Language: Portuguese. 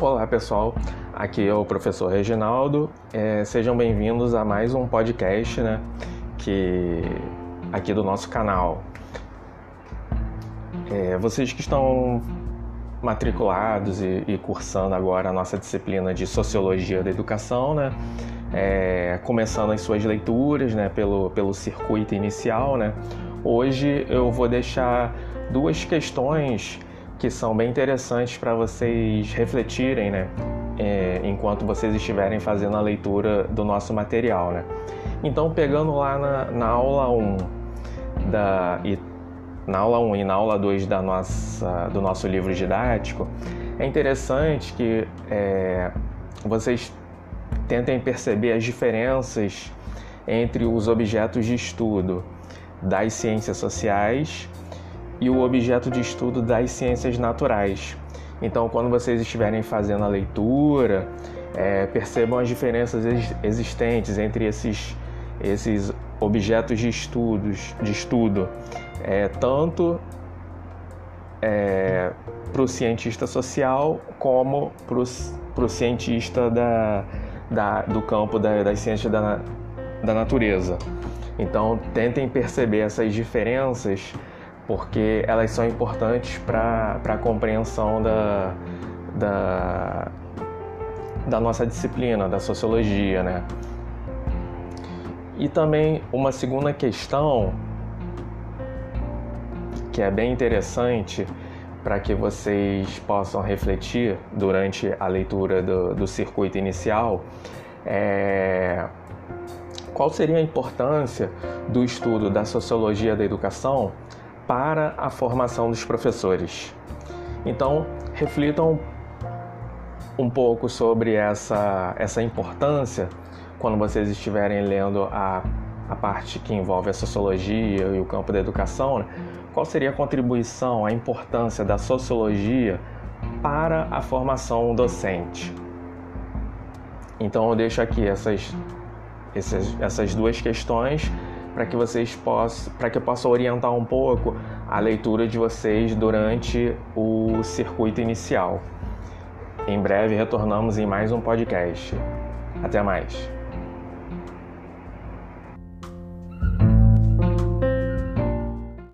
Olá pessoal, aqui é o professor Reginaldo. É, sejam bem-vindos a mais um podcast, né? Que aqui do nosso canal. É, vocês que estão matriculados e, e, cursando agora a nossa disciplina de Sociologia da Educação, né? É, começando as suas leituras, né? Pelo, pelo circuito inicial, né? Hoje eu vou deixar duas questões que são bem interessantes para vocês refletirem, né? É, enquanto vocês estiverem fazendo a leitura do nosso material, né? Então, pegando lá na, na aula 1 da, e, na aula 1 e na aula 2 da nossa, do nosso livro didático, é interessante que é, vocês tentem perceber as diferenças entre os objetos de estudo das ciências sociais e o objeto de estudo das ciências naturais. Então, quando vocês estiverem fazendo a leitura, é, percebam as diferenças existentes entre esses, esses objetos de, estudos, de estudo, é, tanto é, para o cientista social como para o cientista da, da, do campo da, das ciências da, da natureza. Então, tentem perceber essas diferenças porque elas são importantes para a compreensão da, da, da nossa disciplina, da sociologia, né? E também uma segunda questão que é bem interessante para que vocês possam refletir durante a leitura do, do circuito inicial é qual seria a importância do estudo da sociologia da educação para a formação dos professores. Então, reflitam um pouco sobre essa, essa importância quando vocês estiverem lendo a, a parte que envolve a sociologia e o campo da educação. Né? Qual seria a contribuição, a importância da sociologia para a formação docente? Então, eu deixo aqui essas, essas, essas duas questões para que vocês possam, para que eu possa orientar um pouco a leitura de vocês durante o circuito inicial. Em breve retornamos em mais um podcast. Até mais.